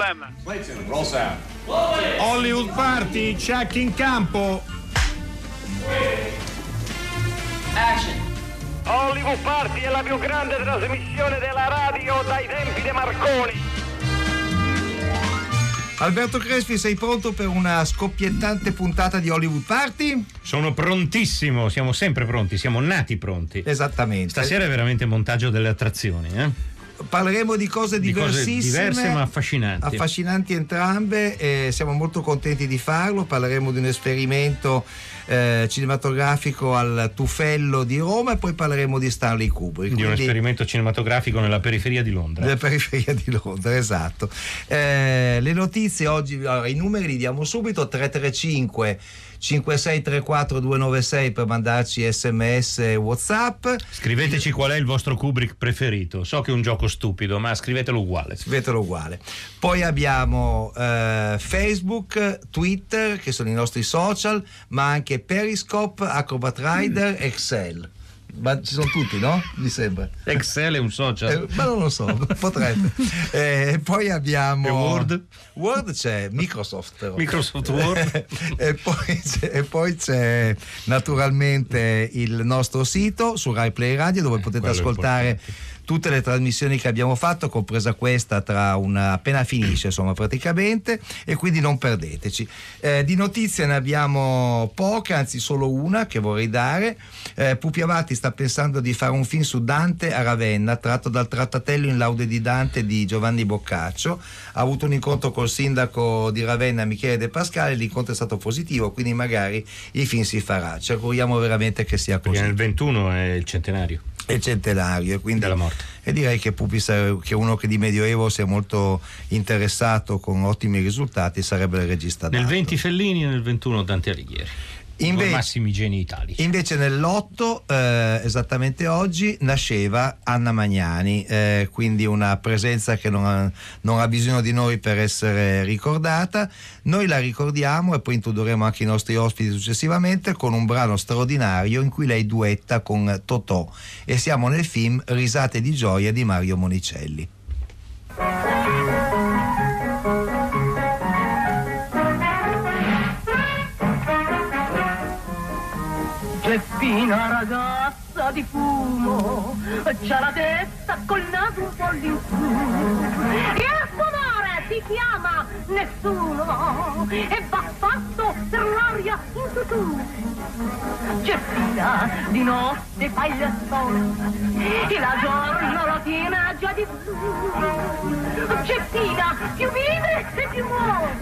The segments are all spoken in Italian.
Problem. Clayton, roll sound. Hollywood Party, check in campo. Action. Hollywood Party è la più grande trasmissione della radio dai tempi di Marconi. Alberto Crespi, sei pronto per una scoppiettante puntata di Hollywood Party? Sono prontissimo, siamo sempre pronti, siamo nati pronti. Esattamente. Stasera è veramente montaggio delle attrazioni, eh? Parleremo di cose Di cose diversissime, diverse ma affascinanti. affascinanti entrambe e siamo molto contenti di farlo. Parleremo di un esperimento eh, cinematografico al Tufello di Roma e poi parleremo di Stanley Kubrick. Di un esperimento cinematografico nella periferia di Londra. della periferia di Londra, esatto. Eh, le notizie oggi, allora, i numeri li diamo subito: 335 5634 296 per mandarci sms e whatsapp. Scriveteci qual è il vostro Kubrick preferito. So che è un gioco stupido, ma scrivetelo uguale. Scrivetelo uguale. Poi abbiamo eh, Facebook, Twitter, che sono i nostri social, ma anche Periscope, Acrobat Rider, Excel. Ma ci sono tutti, no? Mi sembra. Excel è un social. Eh, ma non lo so, potrebbe. Eh, poi abbiamo E Word? Word c'è, Microsoft però. Microsoft Word. e, poi c'è, e poi c'è naturalmente il nostro sito su Rai Play Radio dove potete quello ascoltare. Tutte le trasmissioni che abbiamo fatto, compresa questa tra una, appena finisce, insomma, praticamente, e quindi non perdeteci. Eh, di notizie ne abbiamo poche, anzi solo una che vorrei dare. Eh, Pupi Avati sta pensando di fare un film su Dante a Ravenna, tratto dal trattatello in laude di Dante di Giovanni Boccaccio. Ha avuto un incontro col sindaco di Ravenna, Michele De Pascale, l'incontro è stato positivo, quindi magari il film si farà. Ci auguriamo veramente che sia Perché così nel 21 è il centenario. È il centenario e quindi Della morte. e direi che Pupi che uno che di Medioevo sia molto interessato con ottimi risultati sarebbe il regista Nel dato. 20 Fellini e nel 21 Dante Alighieri. Inve- Due massimi geni italici. Invece nell'8, eh, esattamente oggi, nasceva Anna Magnani, eh, quindi una presenza che non ha, non ha bisogno di noi per essere ricordata. Noi la ricordiamo e poi introdurremo anche i nostri ospiti successivamente con un brano straordinario in cui lei duetta con Totò e siamo nel film Risate di gioia di Mario Monicelli. Geppina ragazza di fumo, c'ha la testa col naso un po' all'insù. E a suonare si chiama nessuno, e va fatto per l'aria in tutù. Geppina di notte fa il sole, e la giorno lo tiene già di su. Geppina più vive e più muore.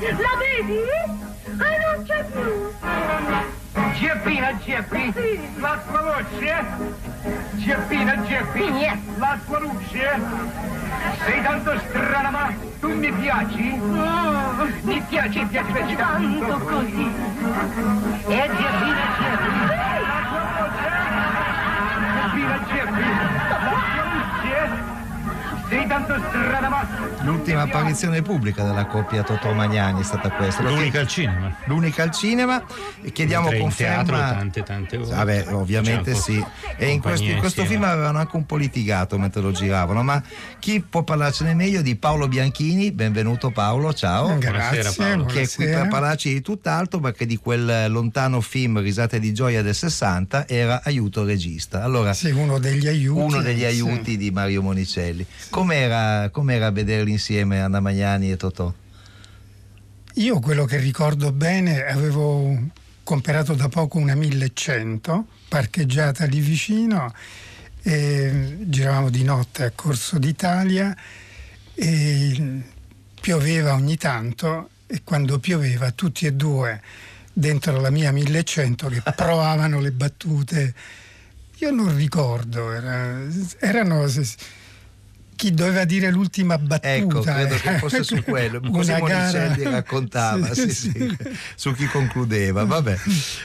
La vedi? E non c'è più. Geppina, Geppi, Sì. la tua voce? Geppina, Geppi, Yes. la tua luce? Sei tanto strana, ma tu mi piaci? Mm, Mi piaci, piaci, piaci tanto tanto. così. E Geppina, Geppi, la tua voce? Geppina, Geppi, L'ultima apparizione pubblica della coppia Totò Magnani è stata questa. L'unica al cinema. l'unica al cinema e chiediamo Mentre in conferma teatro tante, tante ore. Vabbè, ovviamente sì. E in questo, in questo film avevano anche un po' litigato mentre lo giravano, ma chi può parlarcene meglio di Paolo Bianchini? Benvenuto Paolo, ciao. Buonasera, Grazie, Paolo. Che è qui per buonasera. parlarci di tutt'altro perché di quel lontano film Risate di gioia del 60 era aiuto regista. Allora, Sì, uno degli aiuti. uno degli sì. aiuti di Mario Monicelli. Com'era, com'era vederli insieme Anna Magnani e Totò? Io quello che ricordo bene, avevo comprato da poco una 1100 parcheggiata lì vicino e giravamo di notte a Corso d'Italia e pioveva ogni tanto e quando pioveva tutti e due dentro la mia 1100 che provavano le battute io non ricordo era- erano chi doveva dire l'ultima battuta Ecco, credo che era fosse su quello. Così Monicelli raccontava, sì, Sì, sì, su chi concludeva. Vabbè.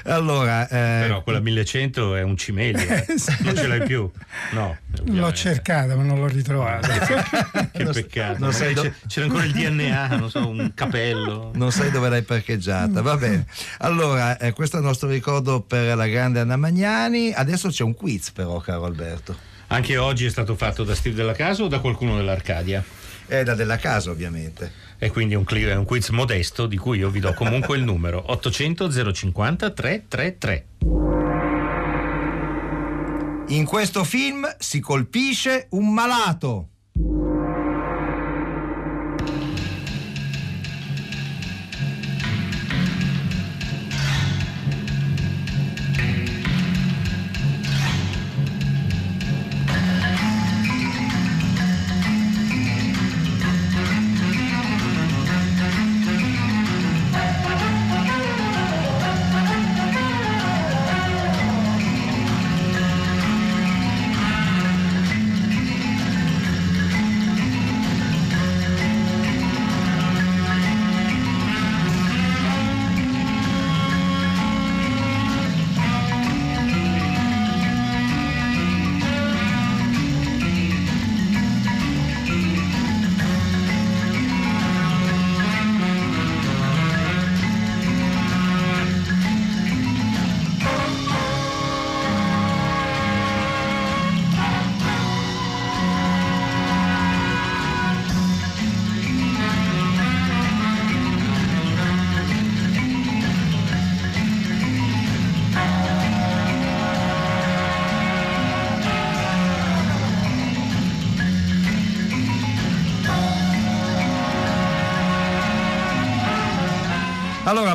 Allora, eh, Però quella 1100 è un cimelio. eh. Non ce l'hai più? No. l'ho cercata ma non l'ho ritrovata Che Non- peccato. non sai do- c'è- C'era ancora il DNA, non so, un capello. non sai dove l'hai parcheggiata, va bene. Allora, eh, questo è il nostro ricordo per la grande Anna Magnani. Adesso c'è un quiz, però, caro Alberto. Anche oggi è stato fatto da Steve della Casa o da qualcuno dell'Arcadia? È da della casa ovviamente. E quindi è un, è un quiz modesto di cui io vi do comunque il numero 800 050 333. In questo film si colpisce un malato.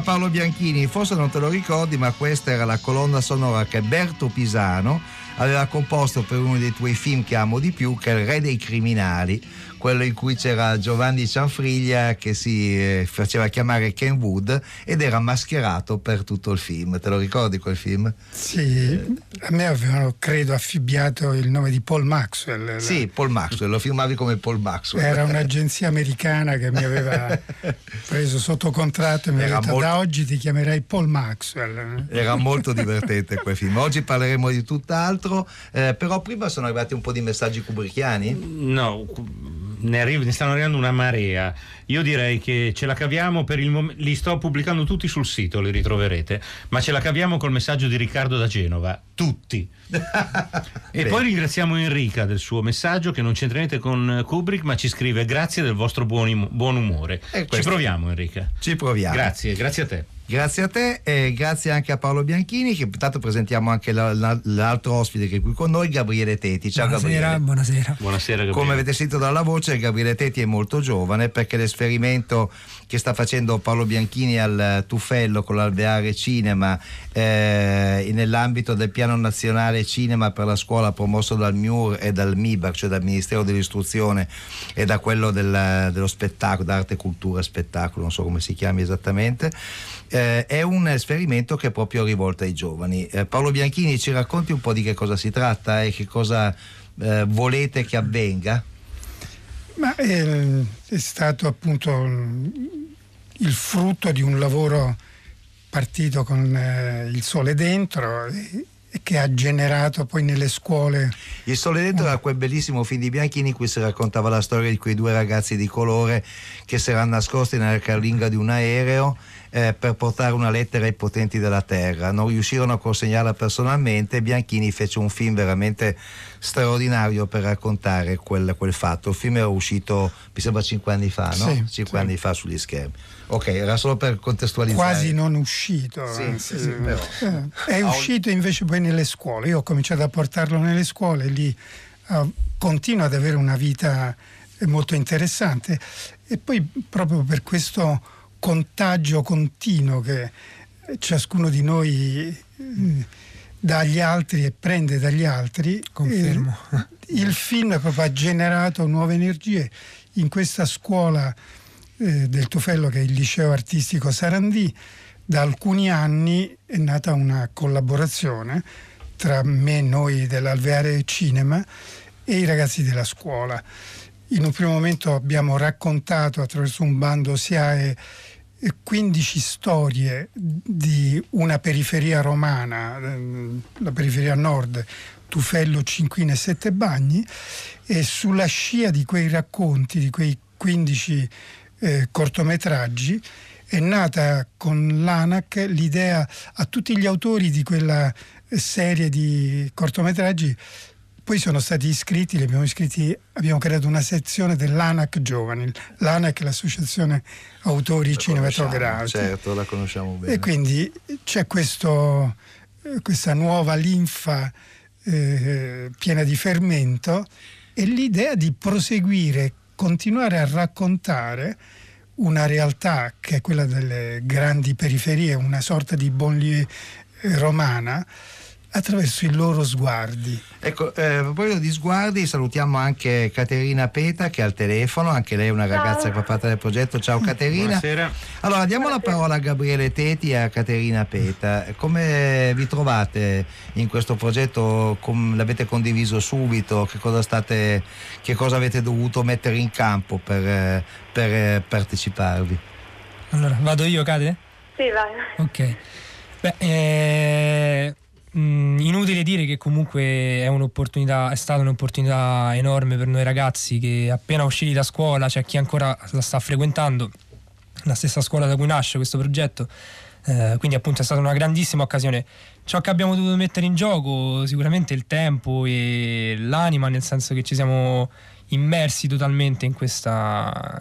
Paolo Bianchini, forse non te lo ricordi, ma questa era la colonna sonora che Berto Pisano aveva composto per uno dei tuoi film che amo di più, che è Il Re dei Criminali, quello in cui c'era Giovanni Cianfriglia che si eh, faceva chiamare Ken Wood ed era mascherato per tutto il film. Te lo ricordi quel film? Sì, a me avevano, credo, affibbiato il nome di Paul Maxwell. Sì, Paul Maxwell, lo filmavi come Paul Maxwell. Era un'agenzia americana che mi aveva preso sotto contratto e mi ha detto molto- da oggi ti chiamerai Paul Maxwell. Era molto divertente quel film. Oggi parleremo di tutt'altro, eh, però prima sono arrivati un po' di messaggi kubrickiani. No, ne, arri- ne stanno arrivando una marea. Io direi che ce la caviamo per il momento. Li sto pubblicando tutti sul sito, li ritroverete. Ma ce la caviamo col messaggio di Riccardo da Genova. Tutti. E poi ringraziamo Enrica del suo messaggio che non c'entra niente con Kubrick, ma ci scrive grazie del vostro buon, im- buon umore. Ci proviamo, Enrica. Ci proviamo. Grazie, grazie a te. Grazie a te e grazie anche a Paolo Bianchini che intanto presentiamo anche la- la- l'altro ospite che è qui con noi, Gabriele Teti. Ciao Buonasera, Gabriele. buonasera. Buonasera, Gabriele. Come avete sentito dalla voce, Gabriele Teti è molto giovane perché l'esperimento che sta facendo Paolo Bianchini al Tuffello con l'Alveare Cinema eh, nell'ambito del piano nazionale cinema per la scuola promosso dal MIUR e dal MIBAC, cioè dal Ministero dell'Istruzione e da quello del- dello spettacolo, d'arte, cultura e spettacolo, non so come si chiami esattamente, eh, è un esperimento che è proprio rivolto ai giovani. Eh, Paolo Bianchini ci racconti un po' di che cosa si tratta e che cosa eh, volete che avvenga? Ma è, è stato appunto il frutto di un lavoro partito con eh, il sole dentro e, e che ha generato poi nelle scuole? Il Sole Dentro era quel bellissimo film di Bianchini in cui si raccontava la storia di quei due ragazzi di colore che si erano nascosti nella carlinga di un aereo eh, per portare una lettera ai potenti della terra. Non riuscirono a consegnarla personalmente e Bianchini fece un film veramente straordinario per raccontare quel, quel fatto. Il film era uscito, mi sembra, cinque anni fa, no? Sì, cinque sì. anni fa sugli schermi. Ok, era solo per contestualizzare. quasi non uscito. Sì, sì, sì, eh, è uscito invece poi nelle scuole. Io ho cominciato a portarlo nelle scuole lì eh, continua ad avere una vita molto interessante. E poi proprio per questo contagio continuo che ciascuno di noi eh, dà agli altri e prende dagli altri. Confermo. eh, il film proprio ha generato nuove energie in questa scuola eh, del Tufello che è il liceo artistico Sarandì. Da alcuni anni è nata una collaborazione tra me e noi dell'Alveare Cinema e i ragazzi della scuola. In un primo momento abbiamo raccontato attraverso un bando SIAE 15 storie di una periferia romana, ehm, la periferia nord, Tufello, Cinquine e Sette Bagni, e sulla scia di quei racconti, di quei 15 eh, cortometraggi, è nata con l'ANAC l'idea a tutti gli autori di quella eh, serie di cortometraggi poi sono stati iscritti, li abbiamo iscritti, abbiamo creato una sezione dell'ANAC Giovani. L'ANAC è l'associazione autori La cinematografici. Certo, la conosciamo bene. E quindi c'è questo, eh, questa nuova linfa eh, piena di fermento e l'idea di proseguire, continuare a raccontare una realtà che è quella delle grandi periferie, una sorta di banlieue eh, romana, attraverso i loro sguardi. Ecco, eh, a proposito di sguardi, salutiamo anche Caterina Peta che è al telefono, anche lei è una ragazza che fa parte del progetto. Ciao Caterina. Buonasera. Allora, diamo la parola a Gabriele Teti e a Caterina Peta. Come vi trovate in questo progetto? Com- l'avete condiviso subito? Che cosa, state, che cosa avete dovuto mettere in campo per, per, parteciparvi? Allora, vado io, Cade? Sì, vai. Ok. Beh, eh, inutile dire che comunque è è stata un'opportunità enorme per noi ragazzi che appena usciti da scuola, c'è chi ancora la sta frequentando, la stessa scuola da cui nasce questo progetto. eh, quindi appunto è stata una grandissima occasione. Ciò che abbiamo dovuto mettere in gioco sicuramente il tempo e l'anima, nel senso che ci siamo immersi totalmente in questa,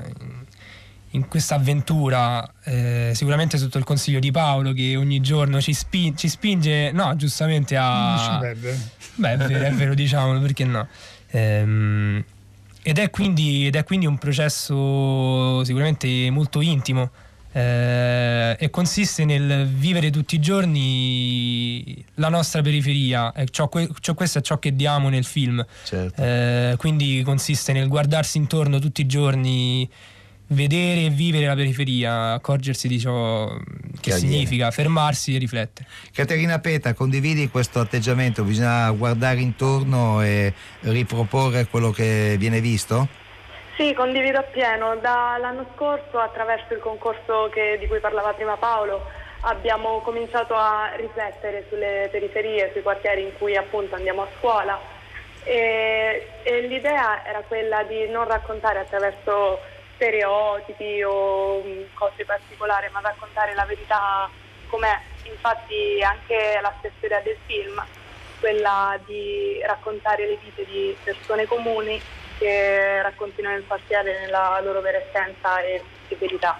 questa avventura, eh, sicuramente sotto il consiglio di Paolo che ogni giorno ci, spin- ci spinge, no, giustamente a... Beh, è vero, è vero, diciamolo, perché no? Ehm, ed, è quindi, ed è quindi un processo sicuramente molto intimo eh, e consiste nel vivere tutti i giorni la nostra periferia. E ciò, ciò- questo è ciò che diamo nel film. Certo. Eh, quindi consiste nel guardarsi intorno tutti i giorni, vedere e vivere la periferia, accorgersi di ciò che, Che avviene. significa, fermarsi e riflettere. Caterina Peta, condividi questo atteggiamento? Bisogna guardare intorno e riproporre quello che viene visto? Sì, condivido appieno. Dall'anno scorso, attraverso il concorso che- di cui parlava prima Paolo, abbiamo cominciato a riflettere sulle periferie, sui quartieri in cui appunto andiamo a scuola e, e l'idea era quella di non raccontare attraverso stereotipi o mh, cose particolari, ma raccontare la verità com'è. Infatti anche la stessa idea del film, quella di raccontare le vite di persone comuni che raccontino il quartiere nella loro vera essenza e verità.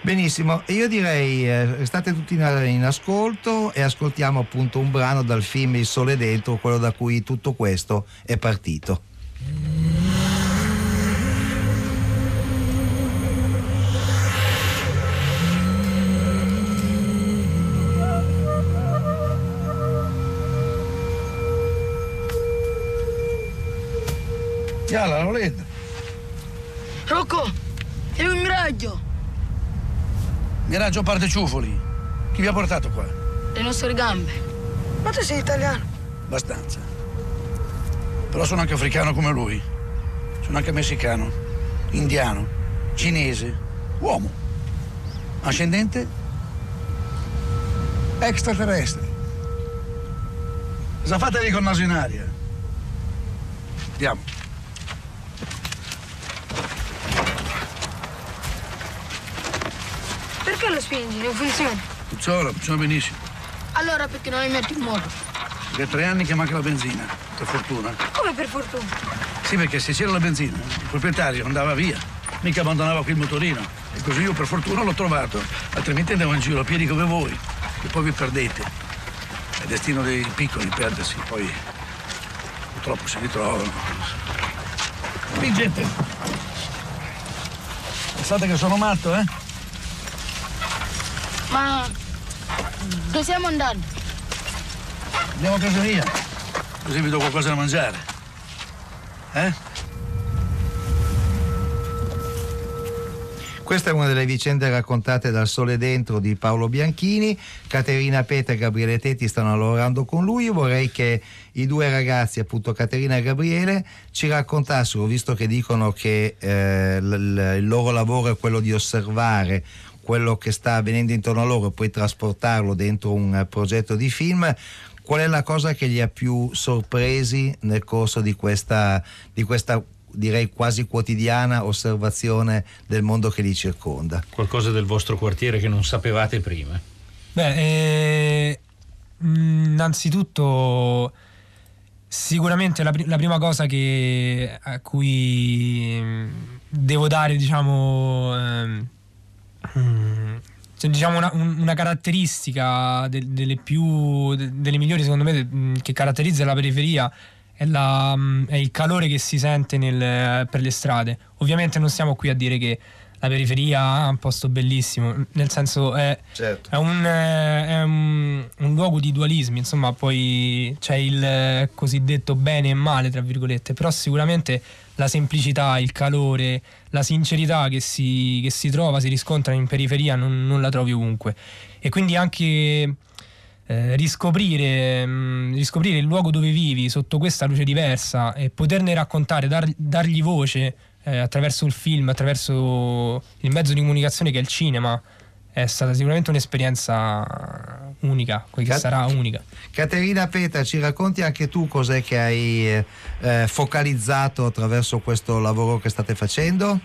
Benissimo, io direi eh, state tutti in ascolto e ascoltiamo appunto un brano dal film Il Sole Dentro, quello da cui tutto questo è partito. Yala, Loletta. Rocco, è un miraggio. Miraggio parte ciufoli. Chi vi ha portato qua? Le nostre gambe. Ma tu sei italiano. Abbastanza. Però sono anche africano come lui. Sono anche messicano, indiano, cinese, uomo. Ascendente? Extraterrestre. Cosa fate lì con il naso in aria? Andiamo. Perché lo spingi? Non funziona. Funziona, funziona benissimo. Allora perché non mi metti in moto? Perché è tre anni che manca la benzina, per fortuna. Come per fortuna? Sì, perché se c'era la benzina, il proprietario andava via, mica abbandonava qui il motorino. E così io per fortuna l'ho trovato, altrimenti andavo in giro a piedi come voi, e poi vi perdete. È destino dei piccoli perdersi, poi purtroppo si ritrovano. Spingete! Pensate che sono matto, eh? Ma dove stiamo andando? Andiamo a casa mia, così vi do qualcosa da mangiare. Eh? Questa è una delle vicende raccontate dal Sole Dentro di Paolo Bianchini. Caterina Peta e Gabriele Tetti stanno lavorando con lui. Io vorrei che i due ragazzi, appunto Caterina e Gabriele, ci raccontassero, visto che dicono che eh, l- l- il loro lavoro è quello di osservare quello che sta avvenendo intorno a loro e poi trasportarlo dentro un eh, progetto di film. Qual è la cosa che li ha più sorpresi nel corso di questa, di questa direi quasi quotidiana osservazione del mondo che li circonda? Qualcosa del vostro quartiere che non sapevate prima. Beh, eh, mh, innanzitutto Sicuramente la, la prima cosa che, a cui mm, devo dare, diciamo, ehm, mm, diciamo una, un- una caratteristica de- delle più de- delle migliori secondo me de- mm, che caratterizza la periferia è, la, mm, è il calore che si sente nel- per le strade. Ovviamente non stiamo qui a dire che la periferia è un posto bellissimo, nel senso è, Certo. è un, eh, è un- un luogo di dualismi, insomma, poi c'è il cosiddetto bene e male, tra virgolette, però sicuramente la semplicità, il calore, la sincerità che si, che si trova, si riscontra in periferia, non, non la trovi ovunque. E quindi anche eh, riscoprire, mh, riscoprire il luogo dove vivi sotto questa luce diversa e poterne raccontare, dar- dargli voce eh, attraverso il film, attraverso il mezzo di comunicazione che è il cinema, è stata sicuramente un'esperienza unica, quel che Cat- sarà unica. Caterina Peta, ci racconti anche tu cos'è che hai eh, eh, focalizzato attraverso questo lavoro che state facendo?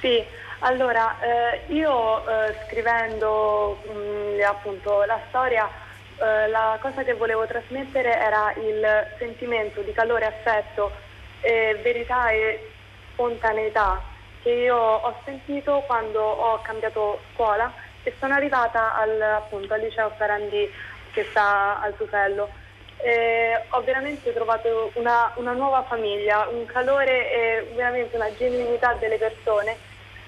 Sì, allora eh, io eh, scrivendo mh, appunto la storia, eh, la cosa che volevo trasmettere era il sentimento di calore, affetto, eh, verità e spontaneità che io ho sentito quando ho cambiato scuola e sono arrivata al, appunto, al liceo Ferrandi che sta al Tufello. E ho veramente trovato una, una nuova famiglia, un calore e veramente una genuinità delle persone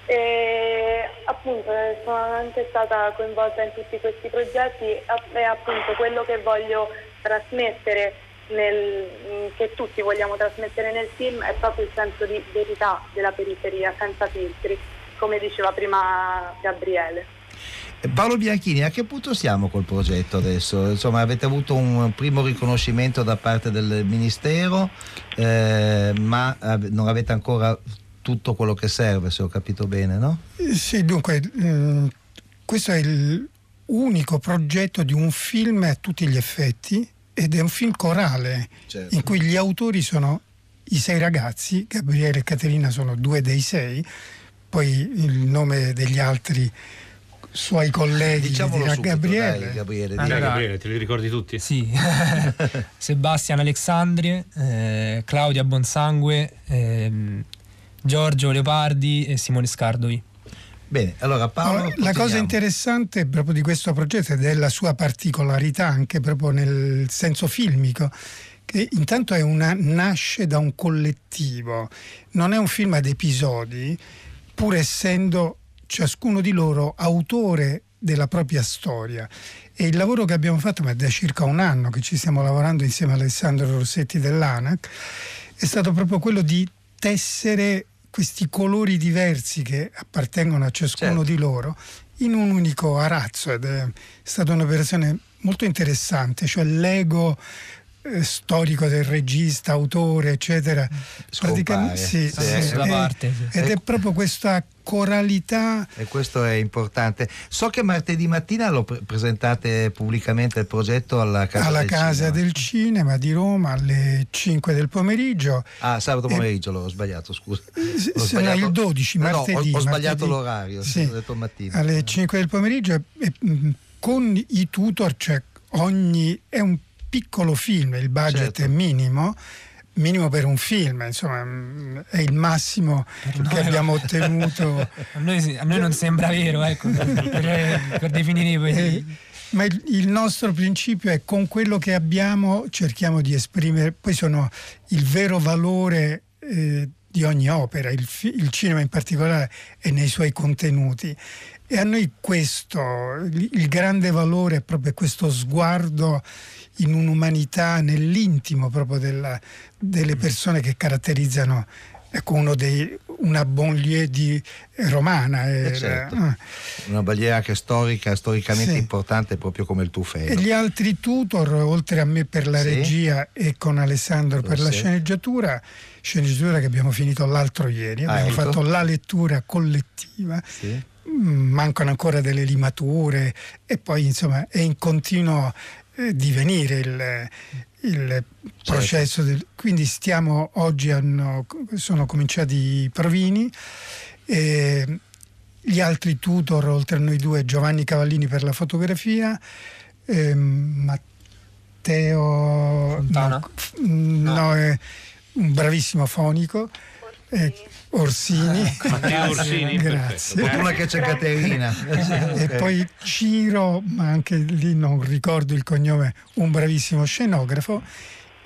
e appunto eh, sono anche stata coinvolta in tutti questi progetti e appunto quello che voglio trasmettere nel- che tutti vogliamo trasmettere nel film è proprio il senso di verità della periferia senza filtri come diceva prima Gabriele Eh, Paolo Bianchini, a che punto siamo col progetto adesso? Insomma, avete avuto un primo riconoscimento da parte del Ministero, eh, ma non avete ancora tutto quello che serve, se ho capito bene, no? Eh, Sì, dunque, eh, questo è l'unico progetto di un film a tutti gli effetti ed è un film corale Certo. in cui gli autori sono i sei ragazzi, Gabriele e Caterina sono due dei sei, poi il nome degli altri suoi colleghi Diciamolo dirà subito, Gabriele. dai, Gabriele. Di- Dai, Allora- Gabriele, te li ricordi tutti? Sì, Sebastian Alexandri, eh, Claudia Bonsangue, ehm, Giorgio Leopardi e Simone Scardovi. Bene, allora Paolo... Allora, la cosa interessante proprio di questo progetto ed è la sua particolarità anche proprio nel senso filmico, che intanto è una, nasce da un collettivo, non è un film ad episodi, pur essendo ciascuno di loro autore della propria storia. E il lavoro che abbiamo fatto, ma è da circa un anno che ci stiamo lavorando insieme a Alessandro Rossetti dell'ANAC, è stato proprio quello di tessere questi colori diversi che appartengono a ciascuno Certo. di loro in un unico arazzo ed è stata un'operazione molto interessante, cioè l'ego storico del regista, autore, eccetera. Scompare. Praticamente- sì, Sì, sì, ecco. da e- parte, sì. Ed è Ecco. proprio questa coralità E questo è importante. So che martedì mattina lo pre- presentate pubblicamente il progetto alla Casa alla del Casa Cinema. del Cinema di Roma alle 5 del pomeriggio. Ah, sabato pomeriggio l'ho sbagliato, scusa. S- L'ho il 12, No, no, martedì. ho, ho sbagliato martedì. l'orario, Sì. ho detto mattino. alle 5 del pomeriggio e, e, mh, con i tutor, cioè ogni è un piccolo film, il budget Certo. è minimo, minimo per un film, insomma, mh, è il massimo che noi abbiamo no. ottenuto. A noi, a noi non sembra vero, ecco, per, per- definire poi. Eh, ma il, il nostro principio è con quello che abbiamo cerchiamo di esprimere, poi sono il vero valore eh, di ogni opera, il, il cinema in particolare è nei suoi contenuti. E a noi questo, il, grande valore è proprio questo sguardo in un'umanità, nell'intimo proprio della- delle persone che caratterizzano ecco, uno dei, una banlieue di, romana. Eh, era- certo. eh. Una barriera anche storica, storicamente Sì. importante proprio come il tufello. E gli altri tutor, oltre a me per la Sì. regia e con Alessandro per la Sì. sceneggiatura, sceneggiatura che abbiamo finito l'altro ieri, Ah, abbiamo ecco. fatto la lettura collettiva. Mm, mancano ancora delle limature e poi insomma è in continuo eh, divenire il, il processo. del- quindi stiamo, oggi hanno, sono cominciati i provini. e gli altri tutor, oltre a noi due, Giovanni Cavallini per la fotografia, ehm, Matteo Fontana? no, f- no, è un bravissimo fonico eh, Orsini. Matteo Orsini, grazie. Fortuna che c'è Caterina. e poi Ciro ma anche lì non ricordo il cognome un bravissimo scenografo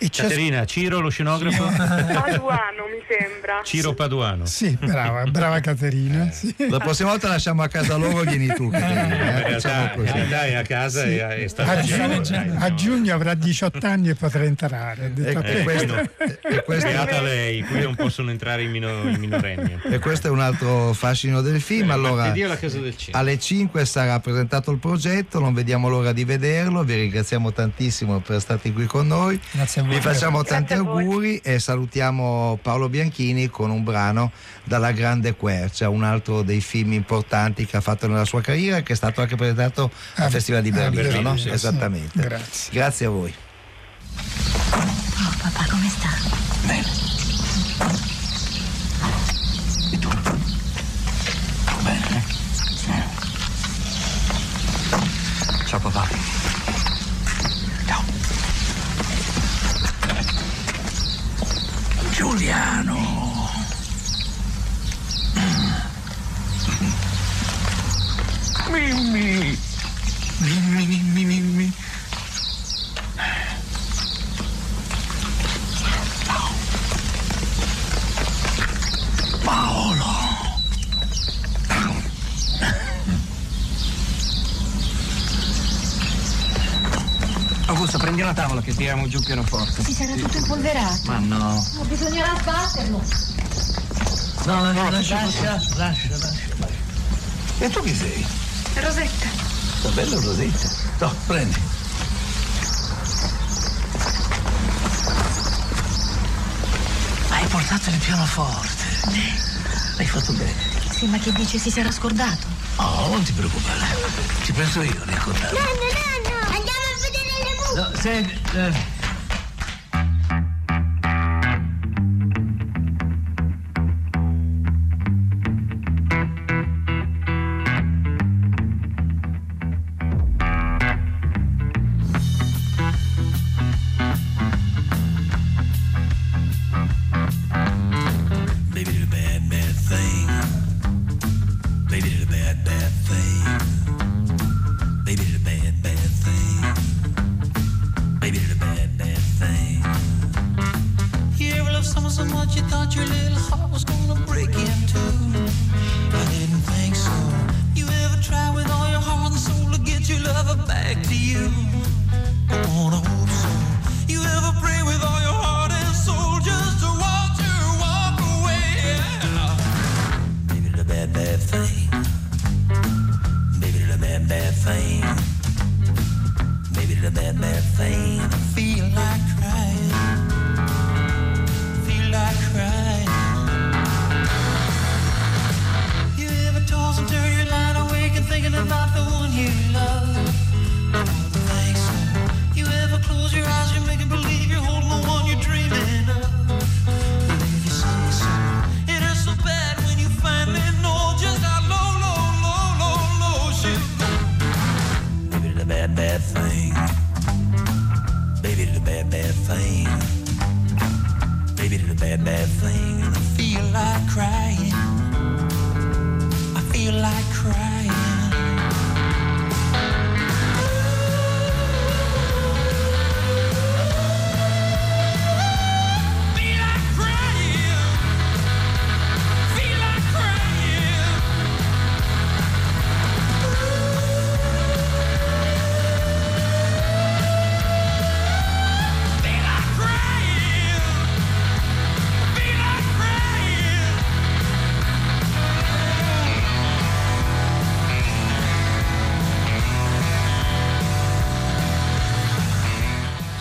e Caterina, Ciro lo scenografo? Paduano mi sembra. Ciro Paduano. sì brava brava Caterina sì. La prossima volta lasciamo a casa loro, vieni tu. Caterina, In eh, in così. è a casa e, e sta a, giugno, a no. giugno avrà 18 anni e potrà entrare E, e questo, e questo- Beata lei, qui non possono entrare i, mino- i minorenni. e questo è un altro fascino del film. Bene, Allora, martedì alla Casa del Cinema. alle 5 sarà presentato il progetto, non vediamo l'ora di vederlo. Vi ringraziamo tantissimo per essere stati qui con noi. Grazie a voi. Vi facciamo tanti auguri e salutiamo Paolo Bianchini con un brano dalla Grande Quercia, un altro dei film importanti che ha fatto nella sua carriera e che è stato anche presentato al Ah, Festival di ah, Berlino. Berlino, no? sì. Esattamente. Grazie. Grazie a voi. Oh, papà, come sta? Bene. E tu? Bene? Ciao papà. Giuliano. Mimmi. Mimmi, mimmi, mimmi. Prendi una tavola che tiriamo giù il pianoforte. Si sarà tutto impolverato. Ma no. Ma bisognerà sbatterlo. No, no, lascia, lascia, lascia, lascia. E tu chi sei? Rosetta. Sta bella Rosetta. No, prendi. Hai portato il pianoforte. Hai fatto bene. Sì, ma che dice si sarà scordato? Oh, non ti preoccupare. Ci penso io a ricordarlo. Nonno, nonno, andiamo a vedere le buche.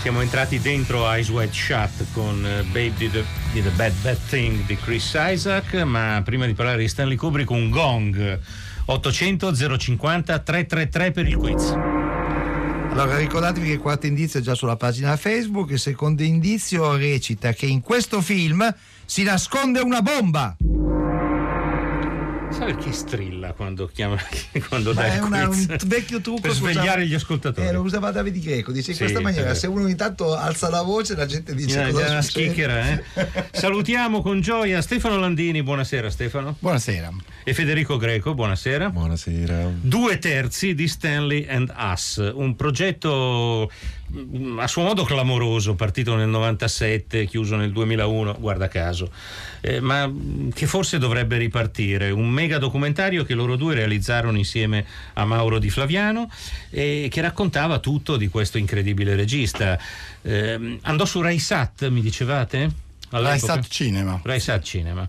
Siamo entrati dentro Eyes Wide Shut con eh, Babe Did a, Did a Bad Bad Thing di Chris Isaac, ma prima di parlare di Stanley Kubrick un gong 800 050 333 per il quiz. Allora ricordatevi che il quarto indizio è già sulla pagina Facebook, il secondo indizio recita che in questo film si nasconde una bomba. Sai perché strilla quando chiama quando Ma dai è una- quiz? un vecchio trucco per che usava- svegliare gli ascoltatori. Eh, lo usava Davide Greco, dice in Sì, questa maniera, se uno ogni tanto alza la voce la gente dice Già- cosa una schicchera, eh? Salutiamo con gioia Stefano Landini, buonasera Stefano. Buonasera. E Federico Greco, buonasera. Buonasera. Due terzi di Stanley and Us, un progetto mm, a suo modo clamoroso, partito nel 97, chiuso nel 2001, guarda caso, eh, ma che forse dovrebbe ripartire. Un mega documentario che loro due realizzarono insieme a Mauro Di Flaviano e che raccontava tutto di questo incredibile regista. Eh, andò su Rai Sat, mi dicevate? All'epoca? Rai Sat Cinema. Rai Cinema.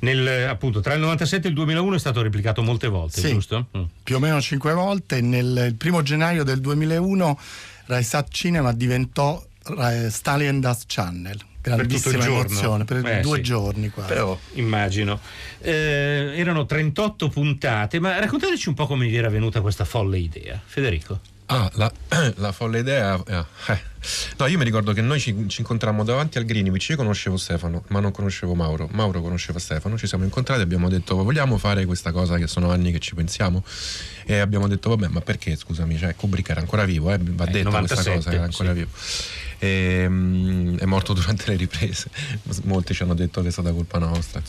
Nel, appunto, tra il 97 e il 2001 è stato replicato molte volte, Sì. giusto? Mm. Più o meno cinque volte. Nel il primo gennaio del 2001 Raisat Cinema diventò Rai- Stalin and Us Channel. Per tutto il giorno. emozione, per Eh, due sì. giorni quasi. Però immagino. Eh, erano 38 puntate, ma raccontateci un po' come vi era venuta questa folle idea. Federico. Ah, la, la folle idea. eh, eh. No, io mi ricordo che noi ci, ci incontrammo davanti al Greenwich. Io conoscevo Stefano, ma non conoscevo Mauro. Mauro conosceva Stefano. Ci siamo incontrati e abbiamo detto: Vogliamo fare questa cosa che sono anni che ci pensiamo? E abbiamo detto: Vabbè, ma perché scusami? Cioè, Kubrick era ancora vivo, eh, va Eh, detto 97, questa cosa, era ancora sì. vivo. E, mm, è morto durante le riprese. Molti ci hanno detto che è stata colpa nostra.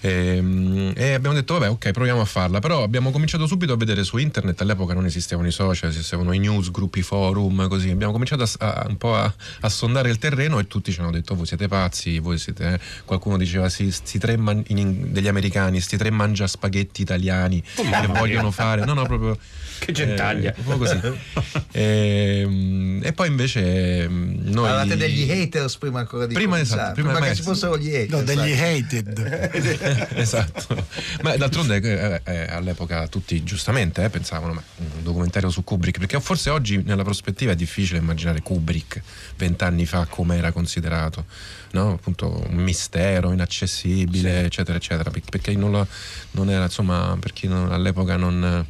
E, mm, e abbiamo detto: Vabbè, ok, proviamo a farla. Però abbiamo cominciato subito a vedere su internet. All'epoca non esistevano i social, esistevano i news, gruppi forum, così. Abbiamo cominciato a, a- un po' a, a sondare il terreno e tutti ci hanno detto: Voi siete pazzi, voi siete. eh." Qualcuno diceva: Sì, sti tre man- in- degli americani, sti tre mangia spaghetti italiani Oh, che vogliono fare. No, no, proprio. Che gentaglia. eh, un po' così. e, mm, e poi invece mm, noi. Avevate degli haters prima ancora di Prima, esatto, prima- prima che ci fossero gli haters. No, degli hated. esatto. Ma d'altronde eh, eh, all'epoca tutti giustamente eh, pensavano ma un documentario su Kubrick, perché forse oggi nella prospettiva è difficile immaginare Kubrick vent'anni fa come era considerato, no? appunto un mistero inaccessibile, eccetera, eccetera, per- perché non, lo- non era, insomma, per chi non- all'epoca non...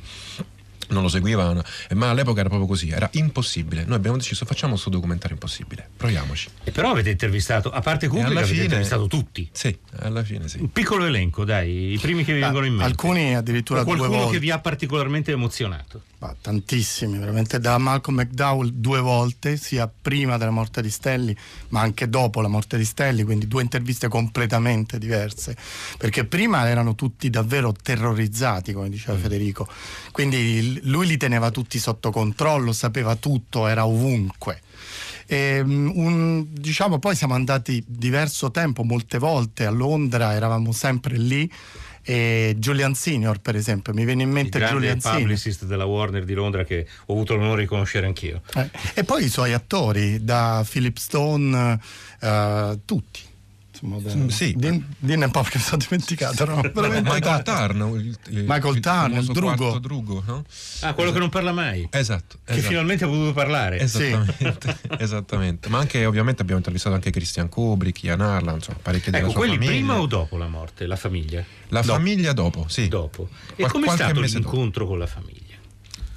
non lo seguivano, ma all'epoca era proprio così, era impossibile. Noi abbiamo deciso facciamo questo documentario impossibile, proviamoci. E però avete intervistato, a parte Kubrick, avete fine- intervistato tutti. Sì, alla fine sì. Un piccolo elenco, dai, i primi che vi vengono in mente. Alcuni addirittura O due qualcuno volte. che vi ha particolarmente emozionato. Ma tantissimi, veramente da Malcolm McDowell due volte, sia prima della morte di Stelli, ma anche dopo la morte di Stelli, quindi due interviste completamente diverse, perché prima erano tutti davvero terrorizzati, come diceva Federico, quindi lui li teneva tutti sotto controllo, sapeva tutto, era ovunque. E, mm, un- diciamo poi siamo andati diverso tempo, molte volte a Londra, eravamo sempre lì. E Julian Senior, per esempio, mi viene in Il mente grande Julian Senior. publicist della Warner di Londra che ho avuto l'onore di conoscere anch'io. Eh, E poi i suoi attori, da Philip Stone, eh, tutti. Insomma, da- Sì. Din- Dinne un po' perché mi sono dimenticato. No? Veramente Michael tanti. Tarn, il, il- Michael il Tarn, il Drugo. Drugo, no? Ah, quello che non parla mai. Esatto, Che esatto. finalmente ha potuto parlare. Esattamente, esattamente. Ma anche ovviamente abbiamo intervistato anche Christian Kubrick, Ian Harlan, insomma, parecchi della Ecco, sua quelli famiglia. prima o dopo la morte? La famiglia? La Dopo. famiglia dopo, sì. Dopo. E Qual- com'è qualche stato mese dopo. l'incontro con la famiglia?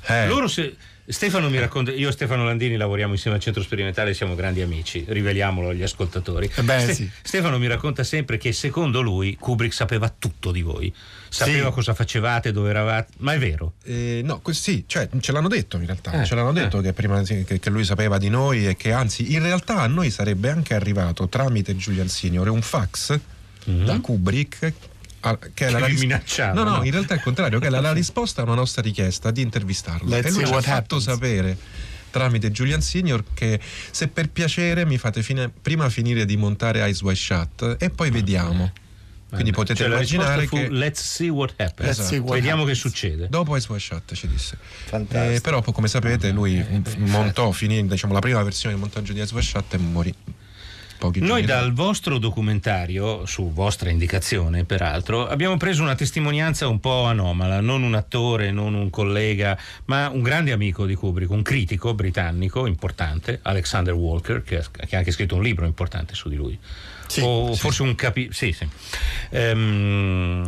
Eh, Loro se- Stefano mi racconta, io e Stefano Landini lavoriamo insieme al centro sperimentale, siamo grandi amici, riveliamolo agli ascoltatori. Eh beh, Ste- sì. Stefano mi racconta sempre che secondo lui Kubrick sapeva tutto di voi, sapeva Sì. cosa facevate, dove eravate, ma è vero. eh, no, sì, cioè, ce l'hanno detto in realtà, Eh, ce l'hanno detto eh. che prima che, che lui sapeva di noi e che anzi in realtà a noi sarebbe anche arrivato tramite Julian Senior un fax da Kubrick che era. Che la ris- minacciava, no, no, in realtà è il contrario, che era la risposta a una nostra richiesta di intervistarlo. Let's e lui ci ha fatto happens. sapere tramite Julian Senior che se per piacere mi fate fine- prima finire di montare Eyes Wide Shut e poi vediamo. Quindi potete Cioè, immaginare che Let's see what happens. Let's see what Vediamo che happens. succede. Dopo Ice White Shot ci disse. Eh, però poi, come sapete lui f- montò, finì diciamo, la prima versione di montaggio di Ice White Shot e morì. Pochi Noi dal vostro documentario, su vostra indicazione peraltro, abbiamo preso una testimonianza un po' anomala, non un attore, non un collega, ma un grande amico di Kubrick, un critico britannico importante, Alexander Walker, che ha, che ha anche scritto un libro importante su di lui. Sì, o sì, forse un capi... sì, sì. Ehm,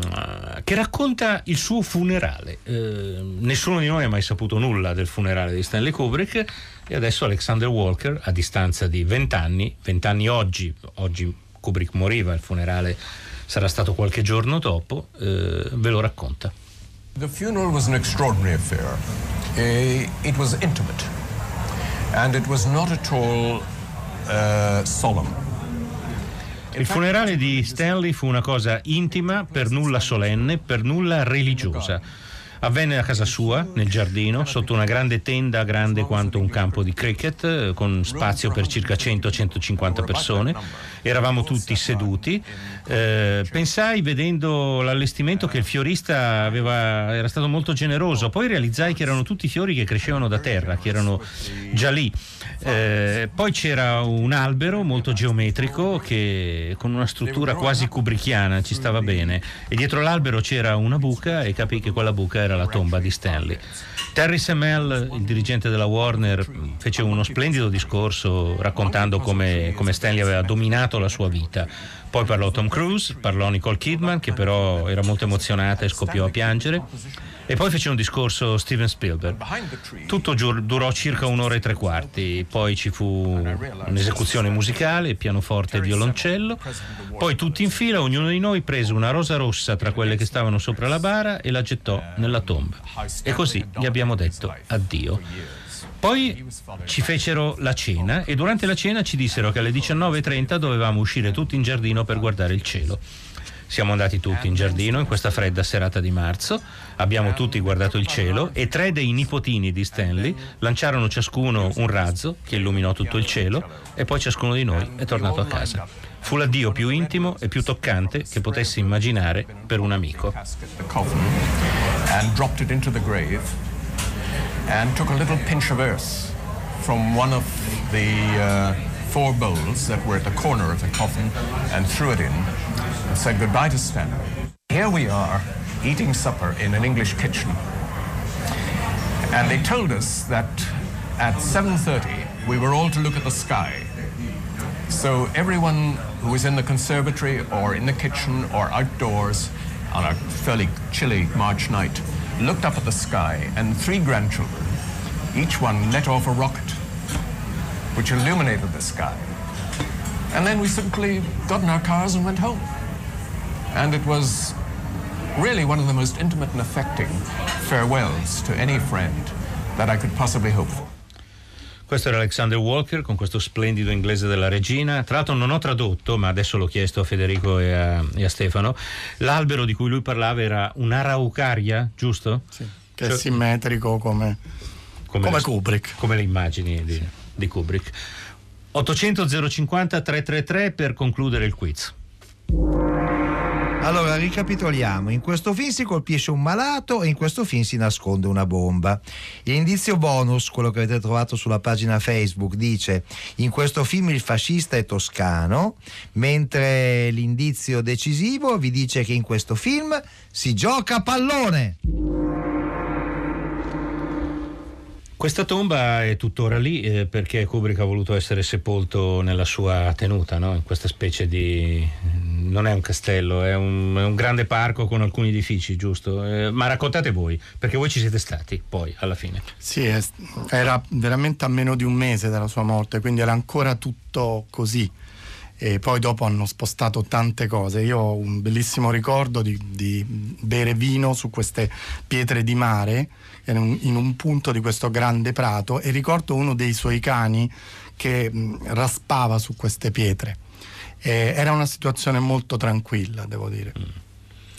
che racconta il suo funerale. Eh, nessuno di noi ha mai saputo nulla del funerale di Stanley Kubrick e adesso Alexander Walker, a distanza di vent'anni, vent'anni oggi, oggi Kubrick moriva, il funerale sarà stato qualche giorno dopo, eh, ve lo racconta. The funeral was an extraordinary affair. Eh, it was intimate and it was not at all uh, solemn. Il funerale di Stanley fu una cosa intima, per nulla solenne, per nulla religiosa. Avvenne a casa sua, nel giardino, sotto una grande tenda grande quanto un campo di cricket, eh, con spazio per circa 100-150 persone. Eravamo tutti seduti. Eh, pensai, vedendo l'allestimento, che il fiorista aveva, era stato molto generoso. Poi realizzai che erano tutti fiori che crescevano da terra, che erano già lì. Eh, poi c'era un albero molto geometrico che con una struttura quasi kubrickiana ci stava bene e dietro l'albero c'era una buca e capì che quella buca era la tomba di Stanley. Terry Semel, il dirigente della Warner, fece uno splendido discorso raccontando come, come Stanley aveva dominato la sua vita. Poi parlò Tom Cruise, parlò Nicole Kidman che però era molto emozionata e scoppiò a piangere. E poi fece un discorso Steven Spielberg. Tutto giur- durò circa un'ora e tre quarti, poi ci fu un'esecuzione musicale, pianoforte e violoncello, poi tutti in fila, ognuno di noi prese una rosa rossa tra quelle che stavano sopra la bara e la gettò nella tomba. E così gli abbiamo detto addio. Poi ci fecero la cena e durante la cena ci dissero che alle 19.30 dovevamo uscire tutti in giardino per guardare il cielo. Siamo andati tutti in giardino in questa fredda serata di marzo, abbiamo tutti guardato il cielo e tre dei nipotini di Stanley lanciarono ciascuno un razzo che illuminò tutto il cielo e poi ciascuno di noi è tornato a casa. Fu l'addio più intimo e più toccante che potessi immaginare per un amico. and took a little pinch of earth from one of the uh, four bowls that were at the corner of the coffin and threw it in and said goodbye to Stanley. Here we are eating supper in an English kitchen and they told us that at 7.30 we were all to look at the sky so everyone who was in the conservatory or in the kitchen or outdoors on a fairly chilly March night looked up at the sky and three grandchildren, each one let off a rocket which illuminated the sky. And then we simply got in our cars and went home. And it was really one of the most intimate and affecting farewells to any friend that I could possibly hope for. Questo era Alexander Walker con questo splendido inglese della regina. Tra l'altro non ho tradotto, ma adesso l'ho chiesto a Federico e a, e a Stefano. L'albero di cui lui parlava era un'araucaria, giusto? Sì, che è simmetrico come, come, le- Kubrick. Come le immagini di, di Kubrick. 800 050 333 per concludere il quiz. Allora, ricapitoliamo. In questo film si colpisce un malato e in questo film si nasconde una bomba. L'indizio bonus, quello che avete trovato sulla pagina Facebook, dice in questo film il fascista è toscano, mentre l'indizio decisivo vi dice che in questo film si gioca a pallone. Questa tomba è tuttora lì eh, perché Kubrick ha voluto essere sepolto nella sua tenuta, no? in questa specie di... non è un castello, è un, è un grande parco con alcuni edifici, giusto? Eh, ma raccontate voi, perché voi ci siete stati poi alla fine. Sì, è- era veramente a meno di un mese dalla sua morte, quindi era ancora tutto così. E poi dopo hanno spostato tante cose. Io ho un bellissimo ricordo di, di bere vino su queste pietre di mare in un, in un punto di questo grande prato e ricordo uno dei suoi cani che mh, raspava su queste pietre. E era una situazione molto tranquilla, devo dire.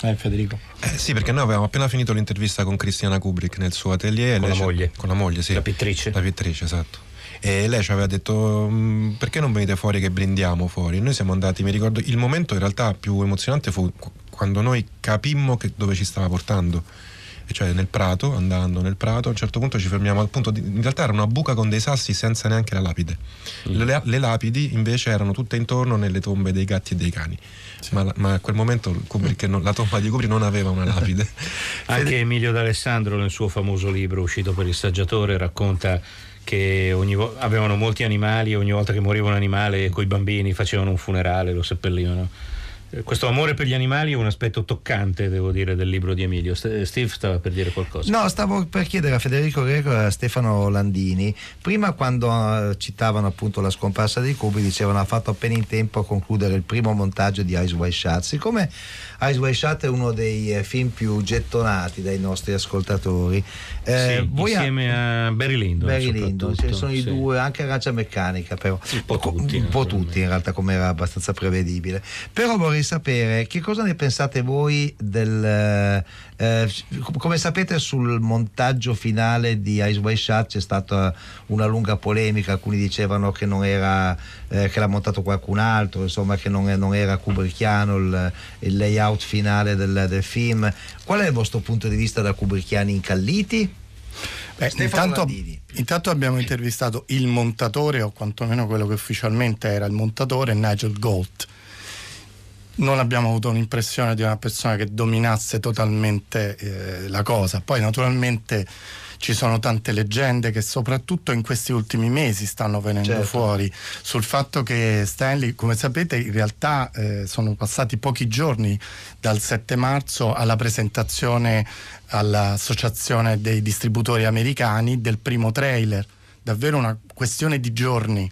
Eh, Federico. Eh, sì, perché noi avevamo appena finito l'intervista con Cristiana Kubrick nel suo atelier. Con la moglie. Con la moglie, sì. La pittrice. La pittrice, esatto. E lei ci aveva detto "Mm, perché non venite fuori che brindiamo fuori? Noi siamo andati, mi ricordo, il momento in realtà più emozionante fu qu- quando noi capimmo che dove ci stava portando. Cioè nel prato, andando nel prato, a un certo punto ci fermiamo al punto di, in realtà era una buca con dei sassi senza neanche la lapide. Le, le lapidi invece erano tutte intorno nelle tombe dei gatti e dei cani. Ma, la- ma a quel momento non- la tomba di Kubrick non aveva una lapide. Anche Emilio D'Alessandro nel suo famoso libro uscito per il saggiatore racconta che ogni vo- avevano molti animali e ogni volta che moriva un animale coi bambini facevano un funerale, lo seppellivano. Eh, Questo amore per gli animali è un aspetto toccante, devo dire, del libro di Emilio. St- Steve stava per dire qualcosa. No, stavo per chiedere a Federico Greco e a Stefano Landini. Prima, quando eh, citavano appunto la scomparsa di Kubi, dicevano ha fatto appena in tempo a concludere il primo montaggio di Eyes Wide Shut. Siccome Eyes Wide Shut è uno dei eh, film più gettonati dai nostri ascoltatori, eh, Sì, voi insieme a Barry Lyndon. Barry Lyndon, ce ne sono i sì. due, anche Arancia Meccanica, però Un po' tutti. un po' tutti in realtà, come era abbastanza prevedibile. Però vorrei sapere che cosa ne pensate voi del. eh, eh, come sapete, sul montaggio finale di Ice White Shut c'è stata una lunga polemica. Alcuni dicevano che non era eh, che l'ha montato qualcun altro, insomma, che non, non era Kubrickiano il, il layout finale del, del film. Qual è il vostro punto di vista da Kubrickiani incalliti? Beh, intanto, intanto abbiamo intervistato il montatore, o quantomeno quello che ufficialmente era il montatore, Nigel Gold. Non abbiamo avuto un'impressione di una persona che dominasse totalmente eh, la cosa. Poi naturalmente ci sono tante leggende che soprattutto in questi ultimi mesi stanno venendo Certo. fuori sul fatto che Stanley, come sapete, in realtà eh, sono passati pochi giorni dal 7 marzo alla presentazione all'Associazione dei distributori americani del primo trailer, davvero una questione di giorni.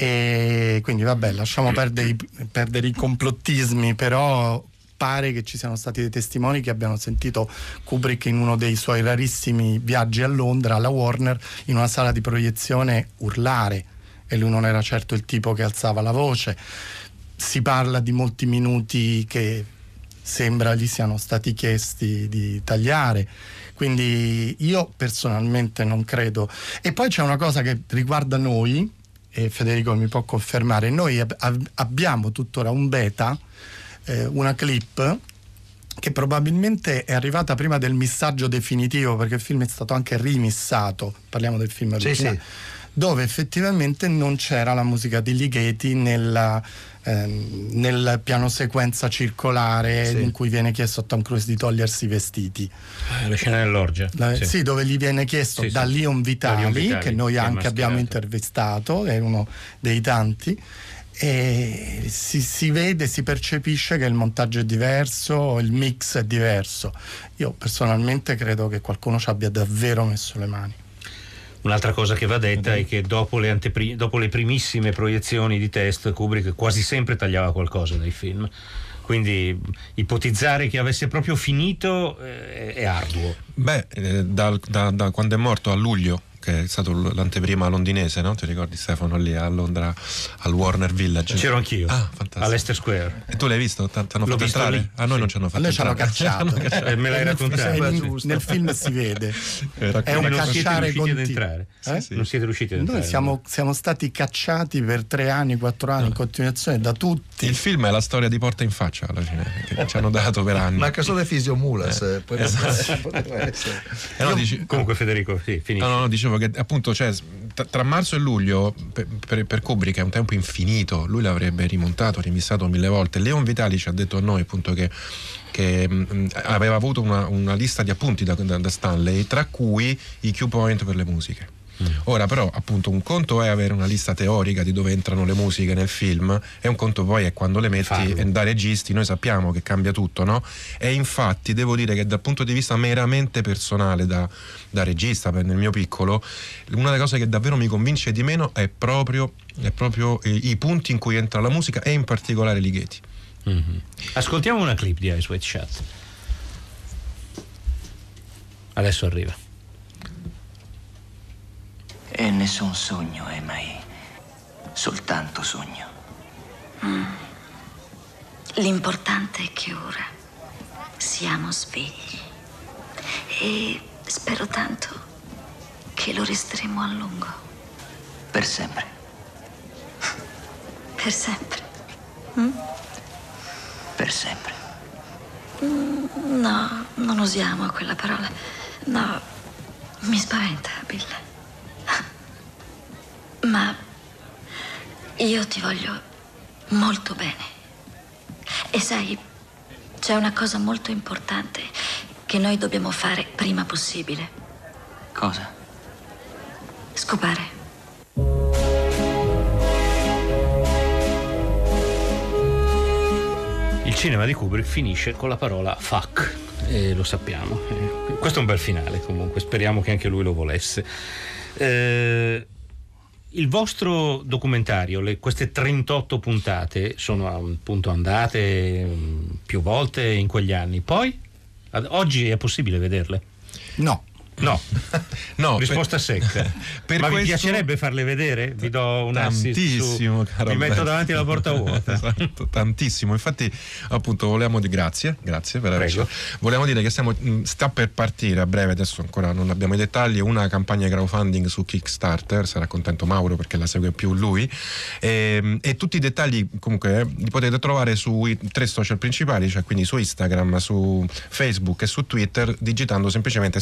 E quindi vabbè, lasciamo perdere perdere i complottismi, però pare che ci siano stati dei testimoni che abbiano sentito Kubrick in uno dei suoi rarissimi viaggi a Londra, alla Warner, in una sala di proiezione urlare e lui non era certo il tipo che alzava la voce. Si parla di molti minuti che sembra gli siano stati chiesti di tagliare. Quindi io personalmente non credo. E poi c'è una cosa che riguarda noi, e Federico mi può confermare, noi ab- ab- abbiamo tuttora un beta, eh, una clip che probabilmente è arrivata prima del missaggio definitivo perché il film è stato anche rimissato, parliamo del film Sì, originale, sì. dove effettivamente non c'era la musica di Ligeti nella, ehm, nel piano sequenza circolare Sì. in cui viene chiesto a Tom Cruise di togliersi i vestiti. La scena dell'orgia. La- sì. sì. dove gli viene chiesto Sì, da. Leon Vitali, Da Vitali, che noi anche mascherato. abbiamo intervistato, è uno dei tanti. E si, si vede, si percepisce che il montaggio è diverso, il mix è diverso. Io personalmente credo che qualcuno ci abbia davvero messo le mani. Un'altra cosa che va detta è che dopo le, antepri- dopo le primissime proiezioni di test, Kubrick quasi sempre tagliava qualcosa dai film. Quindi ipotizzare che avesse proprio finito eh, è arduo. Beh, eh, dal- da, da quando è morto a luglio, che è stato l'anteprima londinese, no? Ti ricordi Stefano lì a Londra, al Warner Village? C'ero anch'io, Ah, fantastico. all'Ester Square. E tu l'hai visto? Ti hanno L'ho fatto visto entrare? lì, A noi sì. non ci hanno A fatto noi ci hanno entrare. cacciato. Eh, me l'hai raccontato. nel, nel film si vede. È un non siete cacciare continuo. entrare. Eh? Non siete riusciti ad entrare. Noi siamo, siamo stati cacciati per tre anni, quattro anni in continuazione da tutti. Il film è la storia di Porta in faccia alla fine, che ci hanno dato per anni. Manca solo Fisio Mulas. eh, poi esatto. Eh no, Io- dici- Comunque Federico, sì, finisci. No, no, no, dicevo che appunto cioè, tra, marzo e luglio per, per, Kubrick è un tempo infinito, lui l'avrebbe rimontato, rimissato mille volte. Leon Vitali ci ha detto a noi appunto che, che, mh, aveva avuto una, una lista di appunti da, da- da Stanley, tra cui i cue point per le musiche. Ora però appunto un conto è avere una lista teorica di dove entrano le musiche nel film e un conto poi è quando le metti Farlo. da registi noi sappiamo che cambia tutto no? e infatti devo dire che dal punto di vista meramente personale da, da regista nel mio piccolo una delle cose che davvero mi convince di meno è proprio, è proprio eh, i punti in cui entra la musica e in particolare Ligeti Mhm. Ascoltiamo una clip di Ice White Shut. Adesso arriva. E nessun sogno è mai soltanto sogno. L'importante è che ora siamo svegli e spero tanto che lo resteremo a lungo, Per sempre. per sempre. Mm? Per sempre. Mm, No, non usiamo quella parola. No, mi spaventa, Bill. Ma io ti voglio molto bene. E sai, c'è una cosa molto importante che noi dobbiamo fare prima possibile. Cosa? Scopare. Il cinema di Kubrick finisce con la parola fuck, e lo sappiamo. Eh, questo è un bel finale comunque, speriamo che anche lui lo volesse. Eh, il vostro documentario, le- queste 38 puntate, sono appunto andate mm, più volte in quegli anni. Poi, ad- oggi è possibile vederle? No. No, No, risposta per- secca. per Ma vi questo- piacerebbe farle vedere? Vi do un Tantissimo, su... caro Vi metto davanti alla porta vuota. Esatto, tantissimo. Infatti, appunto, volevamo di grazie, grazie per averci. Volevamo dire che stiamo, mh, sta per partire a breve, adesso ancora non abbiamo i dettagli, una campagna di crowdfunding su Kickstarter, sarà contento Mauro perché la segue più lui. E, e tutti i dettagli comunque eh, li potete trovare sui tre social principali, cioè quindi su Instagram, su Facebook e su Twitter, digitando semplicemente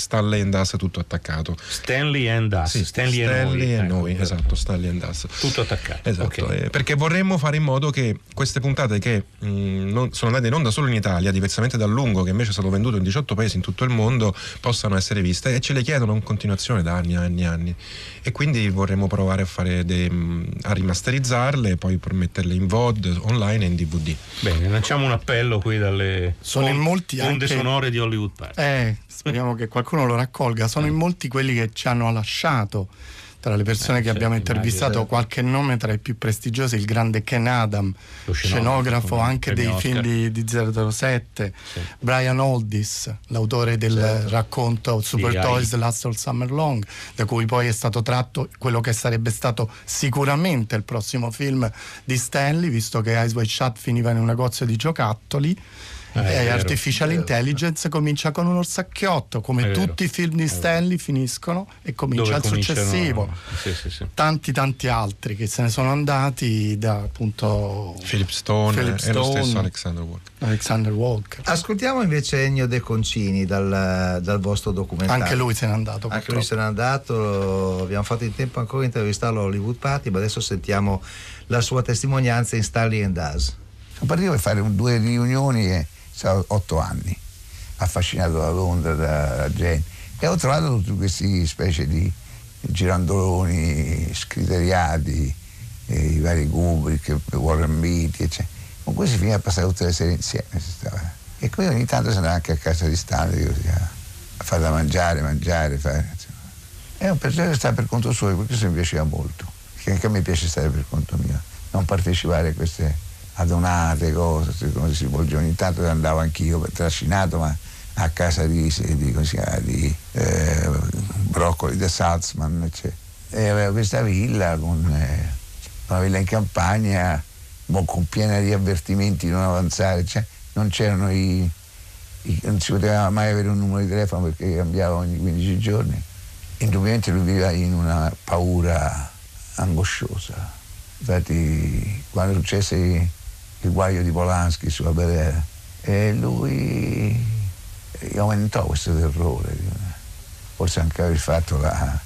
Stallendas tutto attaccato. Stanley and Us. Sì, Stanley, Stanley e e noi. noi, Ecco. esatto, Stanley and Us. Tutto attaccato. Esatto, Ok. eh, perché vorremmo fare in modo che queste puntate che mh, non- sono andate in onda solo in Italia, diversamente dal lungo che invece è stato venduto in 18 paesi in tutto il mondo, possano essere viste e ce le chiedono in continuazione da anni, anni, anni. E quindi vorremmo provare a, fare dei, mh, a rimasterizzarle e poi per metterle in VOD, online e in DVD. Bene, lanciamo un appello qui dalle Sono in molti onde anche- sonore di Hollywood Park. Eh, speriamo che qualcuno lo raccolga. Sono in molti quelli che ci hanno lasciato. Tra le persone Eh, che abbiamo intervistato, immagino. qualche nome tra i più prestigiosi, il grande Ken Adam, scenografo, anche dei premio film Oscar. di, di 007, Brian Oldis, l'autore del Certo. racconto Super Di Toys AI. Last All Summer Long, da cui poi è stato tratto quello che sarebbe stato sicuramente il prossimo film di Stanley, visto che Eyes Wide Shut finiva in un negozio di giocattoli. Ah, è e vero, Artificial. Intelligence comincia con un orsacchiotto, È come vero, tutti i film di Stanley finiscono e comincia Dove il successivo. Sì, sì, sì. Tanti tanti altri che se ne sono andati da appunto Philip Stone Philip e lo Stone, stesso Alexander Walker. Alexander Walker. Ascoltiamo invece Ennio De Concini dal, dal vostro documentario. Anche lui se n'è andato. Anche purtroppo. lui se n'è andato, abbiamo fatto in tempo ancora di intervistarlo a Hollywood Party, ma adesso sentiamo la sua testimonianza in Stanley and Us. Sono partito per fare due riunioni e stavo otto anni, affascinato da Londra, da, gente. E ho trovato tutti questi specie di girandoloni scriteriati, eh, i vari Kubrick, Warren Beatty, eccetera. Con cui si finiva a passare tutte le sere insieme. E qui ogni tanto si andava anche a casa di Stanley così, a, fare da mangiare, mangiare, fare. insomma. È un piacere stare per conto suo, perché questo mi piaceva molto. Perché anche a me piace stare per conto mio, non partecipare a queste adunate, cose, come si svolge ogni tanto andavo anch'io trascinato, ma a casa di, di, chiama, di eh, Broccoli da Salzman, eccetera. E aveva questa villa con eh, una villa in campagna, mo con piena di avvertimenti non avanzare, cioè, non c'erano i, i- non si poteva mai avere un numero di telefono perché cambiava ogni 15 giorni. Indubbiamente lui viveva in una paura angosciosa. Infatti quando successe il guaio di Polanski sulla Belera, e lui eh, aumentò questo terrore, forse anche il fatto la,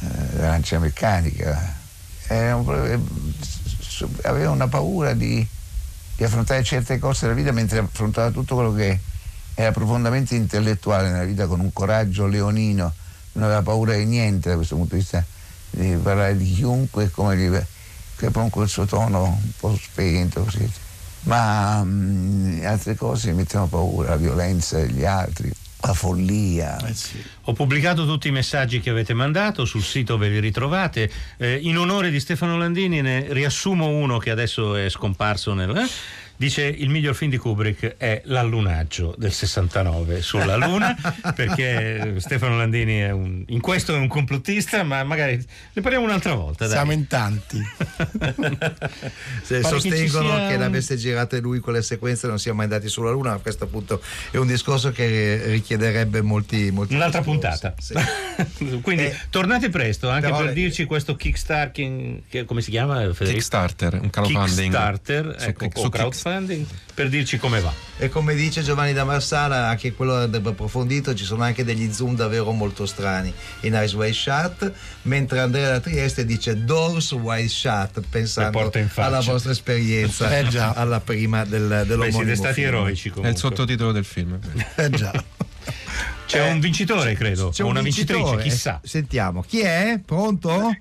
eh, la lancia meccanica. Un pro- aveva una paura di, di affrontare certe cose della vita mentre affrontava tutto quello che era profondamente intellettuale nella vita con un coraggio leonino, non aveva paura di niente da questo punto di vista, di parlare di chiunque come gli che con quel suo tono un po' spento così. Ma mm, altre cose mi mettono paura, la violenza degli altri, la follia. Ho pubblicato tutti i messaggi che avete mandato, sul sito ve li ritrovate. Eh, in onore di Stefano Landini ne riassumo uno che adesso è scomparso nel... eh? Dice il miglior film di Kubrick è L'allunaggio del 69 sulla Luna, perché Stefano Landini è un, in questo è un complottista, ma magari ne parliamo un'altra volta. dai. Siamo in tanti. Se Pare che sostengono sia che, l'avesse girate lui quelle sequenze non siamo mai andati sulla Luna, ma questo appunto è un discorso che richiederebbe molti, molti Un'altra discorsi. puntata. Sì. Quindi Eh, tornate presto anche per le- dirci questo Kickstarter, che, come si chiama Federico? Kickstarter, un crowdfunding. Kickstarter, Su- ecco, su Kick- crowdfunding, per dirci come va. E come dice Giovanni da Marsala, anche quello andrebbe approfondito, ci sono anche degli zoom davvero molto strani in Eyes Wide Shut, mentre Andrea da Trieste dice Doors Wide Shut, pensando alla vostra esperienza, Eh già. alla prima del, Beh, dell'omonimo siete stati film. eroici È comunque. il sottotitolo del film. Eh già. C'è un vincitore, credo, C'è o un una vincitrice, chissà. Sentiamo, chi è? Pronto?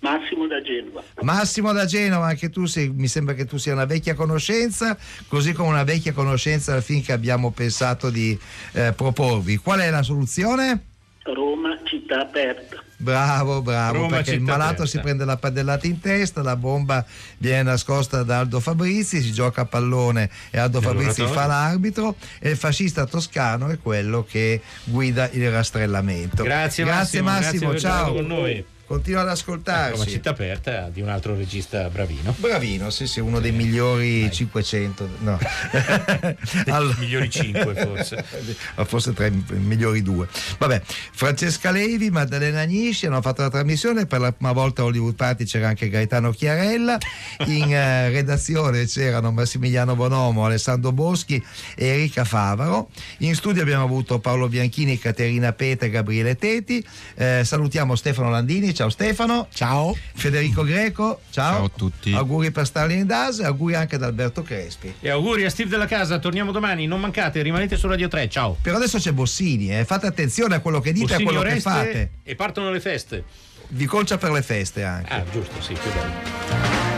Massimo Massimo da Genova. Massimo da Genova, anche tu sei, mi sembra che tu sia una vecchia conoscenza, così come una vecchia conoscenza al fin che abbiamo pensato di eh, proporvi. Qual è la soluzione? Roma, città aperta. Bravo, bravo, Roma, perché il malato aperta. si prende la padellata in testa, la bomba viene nascosta da Aldo Fabrizi, si gioca a pallone e Aldo Fabrizi fa l'arbitro e il fascista toscano è quello che guida il rastrellamento. Grazie, grazie Massimo, Massimo, grazie per ciao. Continua ad ascoltarci. città aperta di un altro regista bravino. Bravino, sì, sì, uno dei migliori 500, no. Allora- migliori 5 forse. Forse tra i migliori due. Vabbè, Francesca Levi, Maddalena Agnisci hanno fatto la trasmissione, per la prima volta a Hollywood Party c'era anche Gaetano Chiarella, in eh, redazione c'erano Massimiliano Bonomo, Alessandro Boschi e Enrica Favaro, in studio abbiamo avuto Paolo Bianchini, Caterina Peta e Gabriele Teti, Eh, salutiamo Stefano Landini, ciao Stefano. Ciao. Federico Greco, ciao. Ciao a tutti. Auguri per Starling Das, auguri anche ad Alberto Crespi. E auguri a Steve della Casa, torniamo domani, non mancate, rimanete su Radio 3, ciao. Però adesso c'è Bossini, eh. fate attenzione a quello che dite e a quello che fate. E partono le feste. Vi colcia per le feste anche. Ah, giusto, sì, più bello.